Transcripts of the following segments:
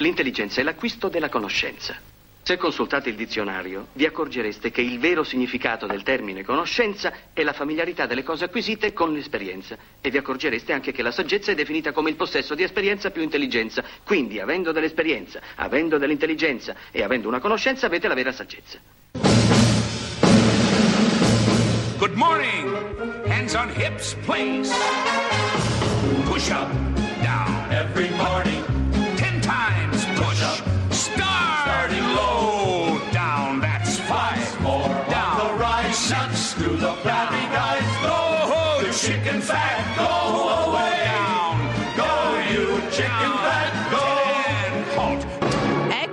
L'intelligenza è l'acquisto della conoscenza. Se consultate il dizionario, vi accorgereste che il vero significato del termine conoscenza è la familiarità delle cose acquisite con l'esperienza. E vi accorgereste anche che la saggezza è definita come il possesso di esperienza più intelligenza. Quindi, avendo dell'esperienza, avendo dell'intelligenza e avendo una conoscenza, avete la vera saggezza. Good morning. Hands on hips, please. Push up, down. Every morning,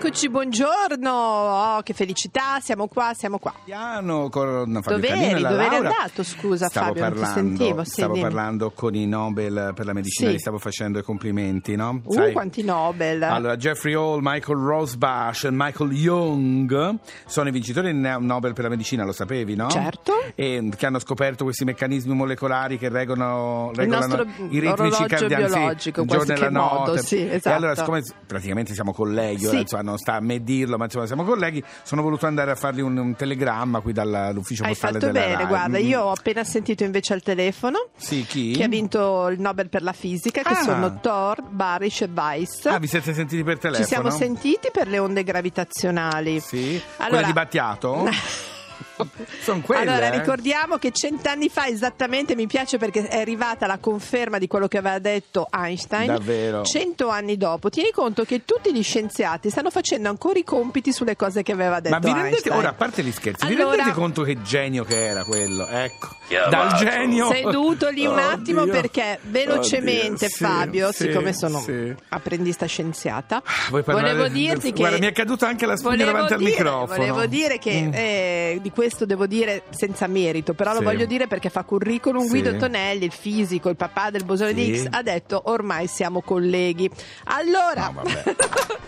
Eccoci, buongiorno. Oh, che felicità, siamo qua, siamo qua. Piano con Fabio Dov'eri? Canino e la Dov'eri Laura. andato, scusa, stavo Fabio, non ti parlando, sentivo, sì, stavo dimmi. parlando con i Nobel per la medicina, Sì. gli stavo facendo i complimenti, no? Uh, quanti Nobel. Allora, Jeffrey Hall, Michael Rosbach e Michael Young sono i vincitori del Nobel per la medicina, lo sapevi, no? Certo. E che hanno scoperto questi meccanismi molecolari che regolano, regolano i ritmici cardiaci, sì, il giorno e la notte. sì, E esatto. allora, siccome praticamente siamo colleghi, ora Sì. insomma, non sta a me dirlo, ma insomma siamo colleghi, sono voluto andare a fargli un, un telegramma qui dall'ufficio Hai postale fatto della bene, Rai. guarda, Mm. io ho appena sentito invece al telefono Sì, chi? che ha vinto il Nobel per la fisica, che Ah. sono Thor, Barish e Weiss. Ah, vi siete sentiti per telefono? Ci siamo sentiti per le onde gravitazionali. Sì. Allora- Quelle di Battiato? Sono quelle. allora, eh? ricordiamo che cent'anni fa esattamente, mi piace perché è arrivata la conferma di quello che aveva detto Einstein. Davvero? Cento anni dopo. Tieni conto che tutti gli scienziati stanno facendo ancora i compiti sulle cose che aveva detto Ma vi rendete, Einstein. ora a parte gli scherzi, vi Allora- rendete conto che genio che era quello? Ecco, dal genio. Seduto lì un attimo Oddio. perché velocemente Oddio, sì, Fabio, sì, siccome sono sì. apprendista scienziata, parlare volevo del- dirti che Guarda, mi è caduta anche la spugna davanti al dire- microfono. Volevo dire che Mm. eh, di questo devo dire senza merito, però lo Sì. voglio dire perché fa curriculum. Sì. Guido Tonelli, il fisico, il papà del bosone di Sì. Higgs, ha detto ormai siamo colleghi. Allora, No, vabbè.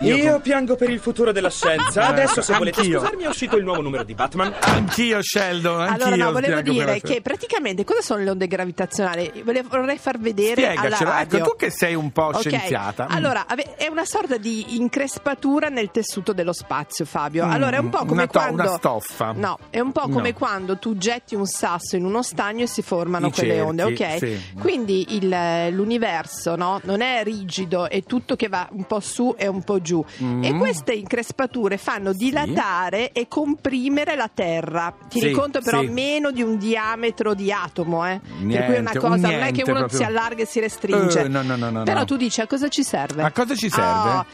Io, piango per il futuro della scienza. Adesso, se volete Anch'io. scusarmi, è uscito il nuovo numero di Batman. Anch'io, Sheldon. Anch'io allora no, volevo dire che praticamente cosa sono le onde gravitazionali? Volevo- Vorrei far vedere alla Spiegacelo, radio. ecco, tu che sei un po' Ok, scienziata. Mm. Allora, ave- è una sorta di increspatura nel tessuto dello spazio, Fabio. Allora, è un po' come Una to- quando. una stoffa. No, è un po' come No. quando tu getti un sasso in uno stagno e si formano I quelle cerchi, onde, ok? sì. Quindi il- l'universo no? non è rigido, è tutto che va un po' su e un po' giù. Mm. E queste increspature fanno dilatare e comprimere la Terra. Ti Sì, conto però sì. meno di un diametro di atomo, eh? per cui è Niente, una un cosa, non è niente che uno proprio. si allarga e si restringe. Eh, no, no, no, no, Però tu dici a cosa ci serve? A cosa ci serve? Oh,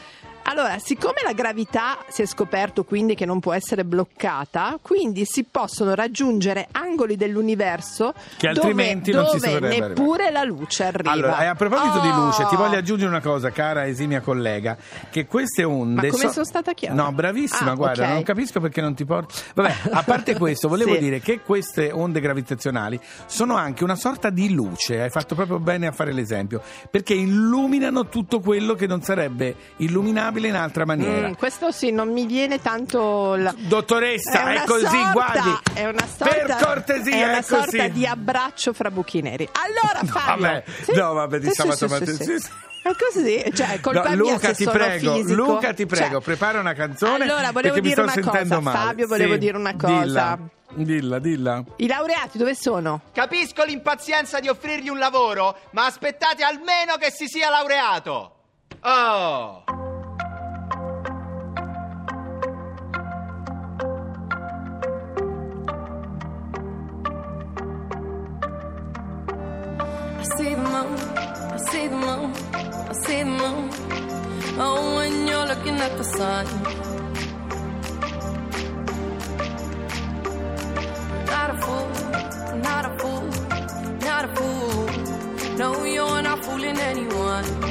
allora, siccome la gravità si è scoperto quindi che non può essere bloccata, quindi si possono raggiungere angoli dell'universo Che dove- altrimenti non si dove neppure la luce arriva. Allora, e a proposito di Oh! luce, ti voglio aggiungere una cosa, cara esimia collega, che queste onde... Ma come sono stata chiara? No, bravissima, Ah, guarda, ok. non capisco perché non ti porti... Vabbè, a parte questo, volevo Sì. dire che queste onde gravitazionali sono anche una sorta di luce, hai fatto proprio bene a fare l'esempio, perché illuminano tutto quello che non sarebbe illuminabile in altra maniera. Mm, questo sì, non mi viene tanto la... Dottoressa, è, una così, sorta- guardi. È una sorta, per cortesia, è una è sorta così. di abbraccio fra buchi neri. Allora, Fabio, vabbè, sì? no, vabbè, di Sì, sabato sì, sì, mattina, sì, sì. È così, cioè, è colpa No, Luca, ti sono prego, fisico. Luca, ti prego, Cioè, prepara una canzone. Allora, volevo perché dire mi sto una sentendo cosa, male. Fabio, volevo Sì, dire una cosa. Dilla, dilla. dilla. I laureati dove sono? Capisco l'impazienza di offrirgli un lavoro, ma aspettate almeno che si sia laureato. Oh! See the moon, I see the moon, I see the moon. Oh, when you're looking at the sun. Not a fool, not a fool, not a fool. No, you're not fooling anyone.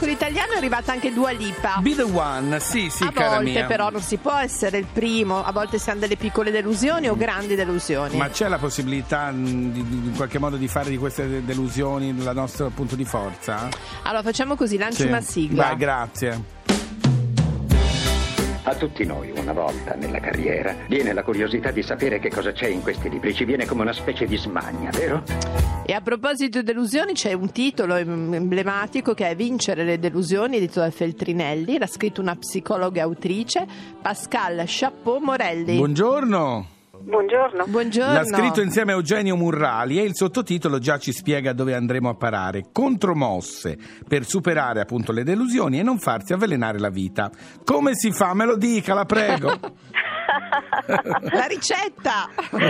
Radio 2 Miracolo Italiano è arrivata anche Dua Lipa. Be the one, sì, sì, a cara volte mia. però non si può essere il primo, a volte si hanno delle piccole delusioni o grandi delusioni. Ma c'è la possibilità mh, di, di- in qualche modo di fare di queste de- delusioni il nostro punto di forza? Allora facciamo così, lanci Sì. una sigla. Vai, grazie. A tutti noi, una volta nella carriera, viene la curiosità di sapere che cosa c'è in questi libri. Ci viene come una specie di smania, vero? E a proposito di delusioni c'è un titolo em- emblematico che è Vincere le delusioni, edito da Feltrinelli, l'ha scritto una psicologa e autrice, Pascal Chapeau Morelli. Buongiorno. Buongiorno. Buongiorno. L'ha scritto insieme a Eugenio Murrali e il sottotitolo già ci spiega dove andremo a parare. Contromosse per superare appunto le delusioni e non farsi avvelenare la vita. Come si fa? Me lo dica, la prego. La ricetta!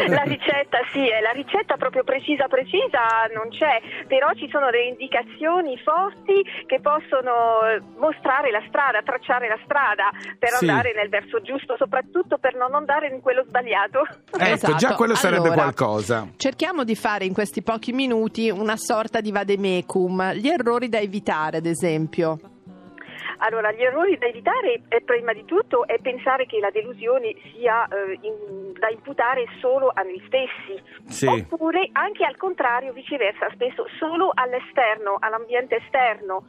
La ricetta sì, è la ricetta proprio precisa precisa non c'è, però ci sono delle indicazioni forti che possono eh, mostrare la strada, tracciare la strada per Sì. andare nel verso giusto, soprattutto per non andare in quello sbagliato. Ecco, Esatto. già quello sarebbe Allora, qualcosa. Cerchiamo di fare in questi pochi minuti una sorta di vademecum, gli errori da evitare ad esempio. Allora, gli errori da evitare, eh, prima di tutto, è pensare che la delusione sia eh, in- da imputare solo a noi stessi, Sì. oppure anche al contrario, viceversa, spesso solo all'esterno, all'ambiente esterno,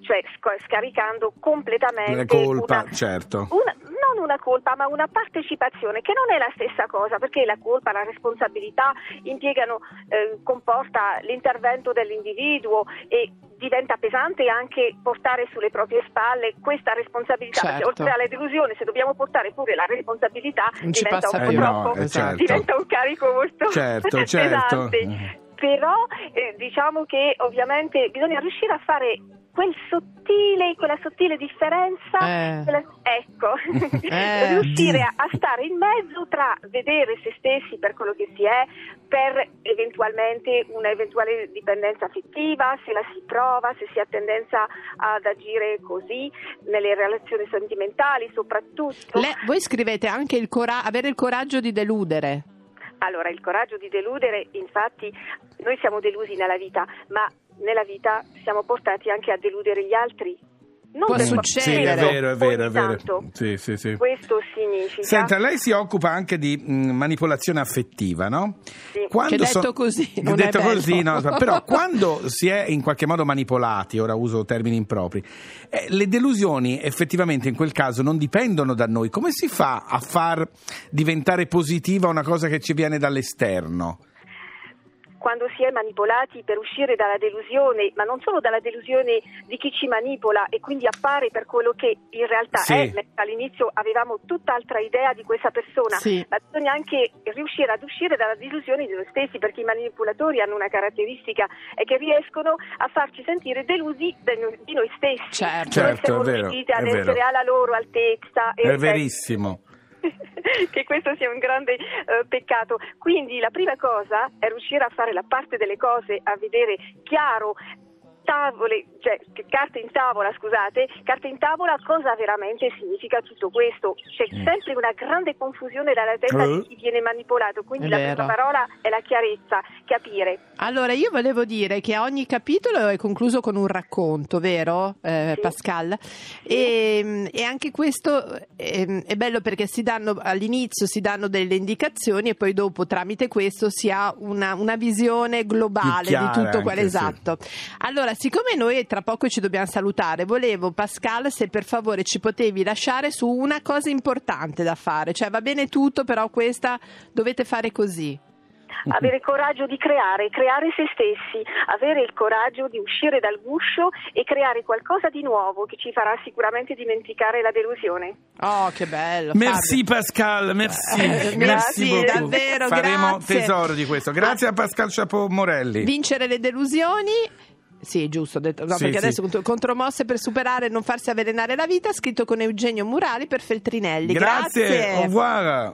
cioè sc- scaricando completamente La colpa, una- certo. una- una colpa, ma una partecipazione che non è la stessa cosa, perché la colpa, la responsabilità impiegano, eh, comporta l'intervento dell'individuo e diventa pesante anche portare sulle proprie spalle questa responsabilità. Certo. Perché oltre alla delusione, se dobbiamo portare pure la responsabilità, diventa un. Eh, no, eh, certo. diventa un carico molto Certo, certo. pesante. Però eh, diciamo che ovviamente bisogna riuscire a fare quel sottile, quella sottile differenza, Eh. quella- ecco, Eh. riuscire a, a stare in mezzo tra vedere se stessi per quello che si è, per eventualmente una eventuale dipendenza affettiva, se la si prova, se si ha tendenza ad agire così nelle relazioni sentimentali soprattutto. Le- voi scrivete anche il cora- avere il coraggio di deludere. Allora, il coraggio di deludere, infatti, noi siamo delusi nella vita, ma nella vita siamo portati anche a deludere gli altri. Non Può Mm, forza, Sì, è succedere. vero, è vero, è vero. tanto. Sì, sì, sì. Questo significa Senta, lei si occupa anche di mh, manipolazione affettiva, no? Sì. Quando Che detto così non detto così, no, però quando si è in qualche modo manipolati, ora uso termini impropri, eh, le delusioni effettivamente in quel caso non dipendono da noi. Come si fa a far diventare positiva una cosa che ci viene dall'esterno? Quando si è manipolati per uscire dalla delusione, ma non solo dalla delusione di chi ci manipola e quindi appare per quello che in realtà Sì. è, all'inizio avevamo tutt'altra idea di questa persona, Sì. ma bisogna anche riuscire ad uscire dalla delusione di noi stessi, perché i manipolatori hanno una caratteristica è che riescono a farci sentire delusi de- di noi stessi. Certo. Certo, è vero, riusciti ad è vero. essere alla loro altezza. È verissimo. che questo sia un grande eh, peccato. Quindi la prima cosa è riuscire a fare la parte delle cose, a vedere chiaro tavole, cioè carte in tavola, scusate, carte in tavola cosa veramente significa tutto questo. C'è sempre una grande confusione dalla testa Eh. di chi viene manipolato, quindi È la prima parola è la chiarezza, capire. Allora, io volevo dire che ogni capitolo è concluso con un racconto, vero eh, Sì. Pascal? E, e anche questo ehm, è bello perché si danno all'inizio si danno delle indicazioni e poi dopo tramite questo si ha una, una visione globale di tutto quello anche, sì. esatto. Allora, siccome noi tra poco ci dobbiamo salutare, volevo Pascal se per favore ci potevi lasciare su una cosa importante da fare, cioè va bene tutto, però questa dovete fare così. Avere il coraggio di creare, creare se stessi, avere il coraggio di uscire dal guscio e creare qualcosa di nuovo che ci farà sicuramente dimenticare la delusione. Oh, che bello. Merci Fabio. Pascal, merci. Eh, merci grazie, beaucoup. davvero, Faremo grazie. tesoro di questo. Grazie a Pascal Chapeau Morelli. Vincere le delusioni. Sì, giusto, ho detto, no, Sì, perché sì. adesso contro- contromosse per superare e non farsi avvelenare la vita, scritto con Eugenio Murali per Feltrinelli. Grazie, au revoir.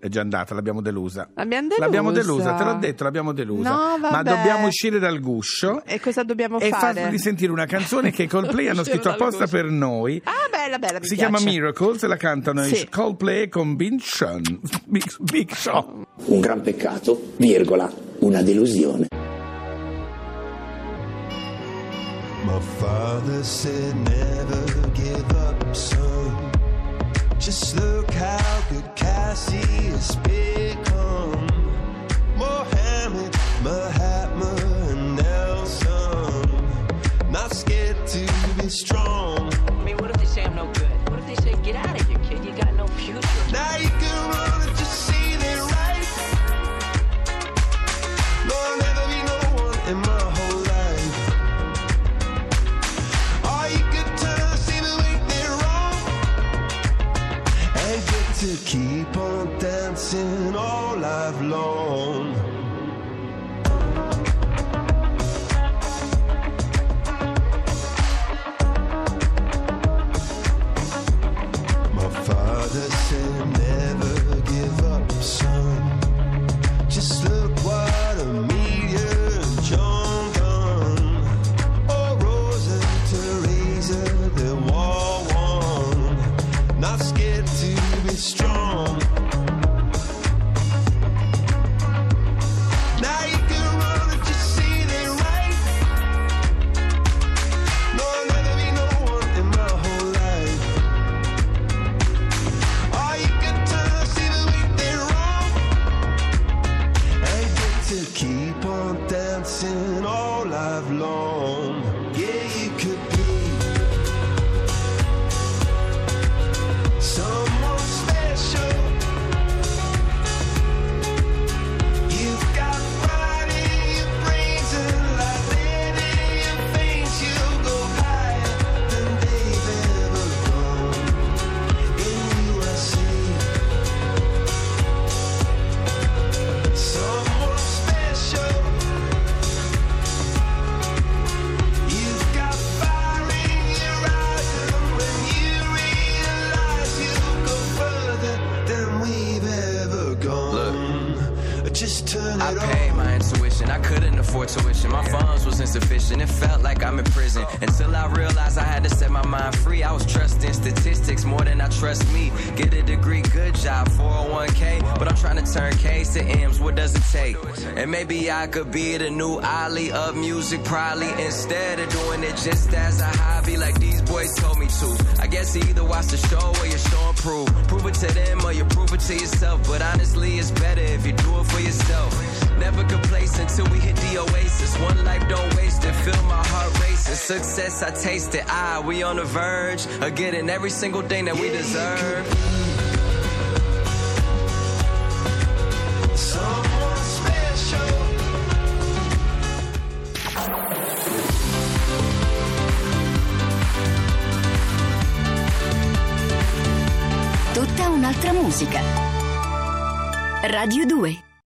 È già andata, l'abbiamo delusa. L'abbiamo delusa. L'abbiamo delusa, te l'ho detto, l'abbiamo delusa. No, Ma dobbiamo uscire dal guscio E cosa dobbiamo e fare? farvi sentire una canzone che i Coldplay hanno scritto apposta guscio. per noi. Ah, bella, bella, mi Si piace. chiama Miracles e la cantano Sì. i Coldplay con Big Sean. Big, Big Sean. Un gran peccato, virgola, una delusione. My father said, never give up, son. Just look how good Cassie has become. Mohammed, Mahatma, and Nelson. Not scared to be strong. Funds was insufficient. It felt like I'm in prison. Until I realized I had to set my mind free. I was trusting statistics more than I trust me. Get a degree, good job, 401k. But I'm trying to turn K's to M's. What does it take? And maybe I could be the new Ali of music, probably instead of doing it just as a hobby, like these boys told me to. I guess either watch the show or you show and prove. Prove it to them or you prove it to yourself. But honestly, it's better if you do it for yourself. Never complacent Success, I taste it. Ah, we on the verge of getting every single thing that we deserve. Someone special. Tutta un'altra musica. Radio 2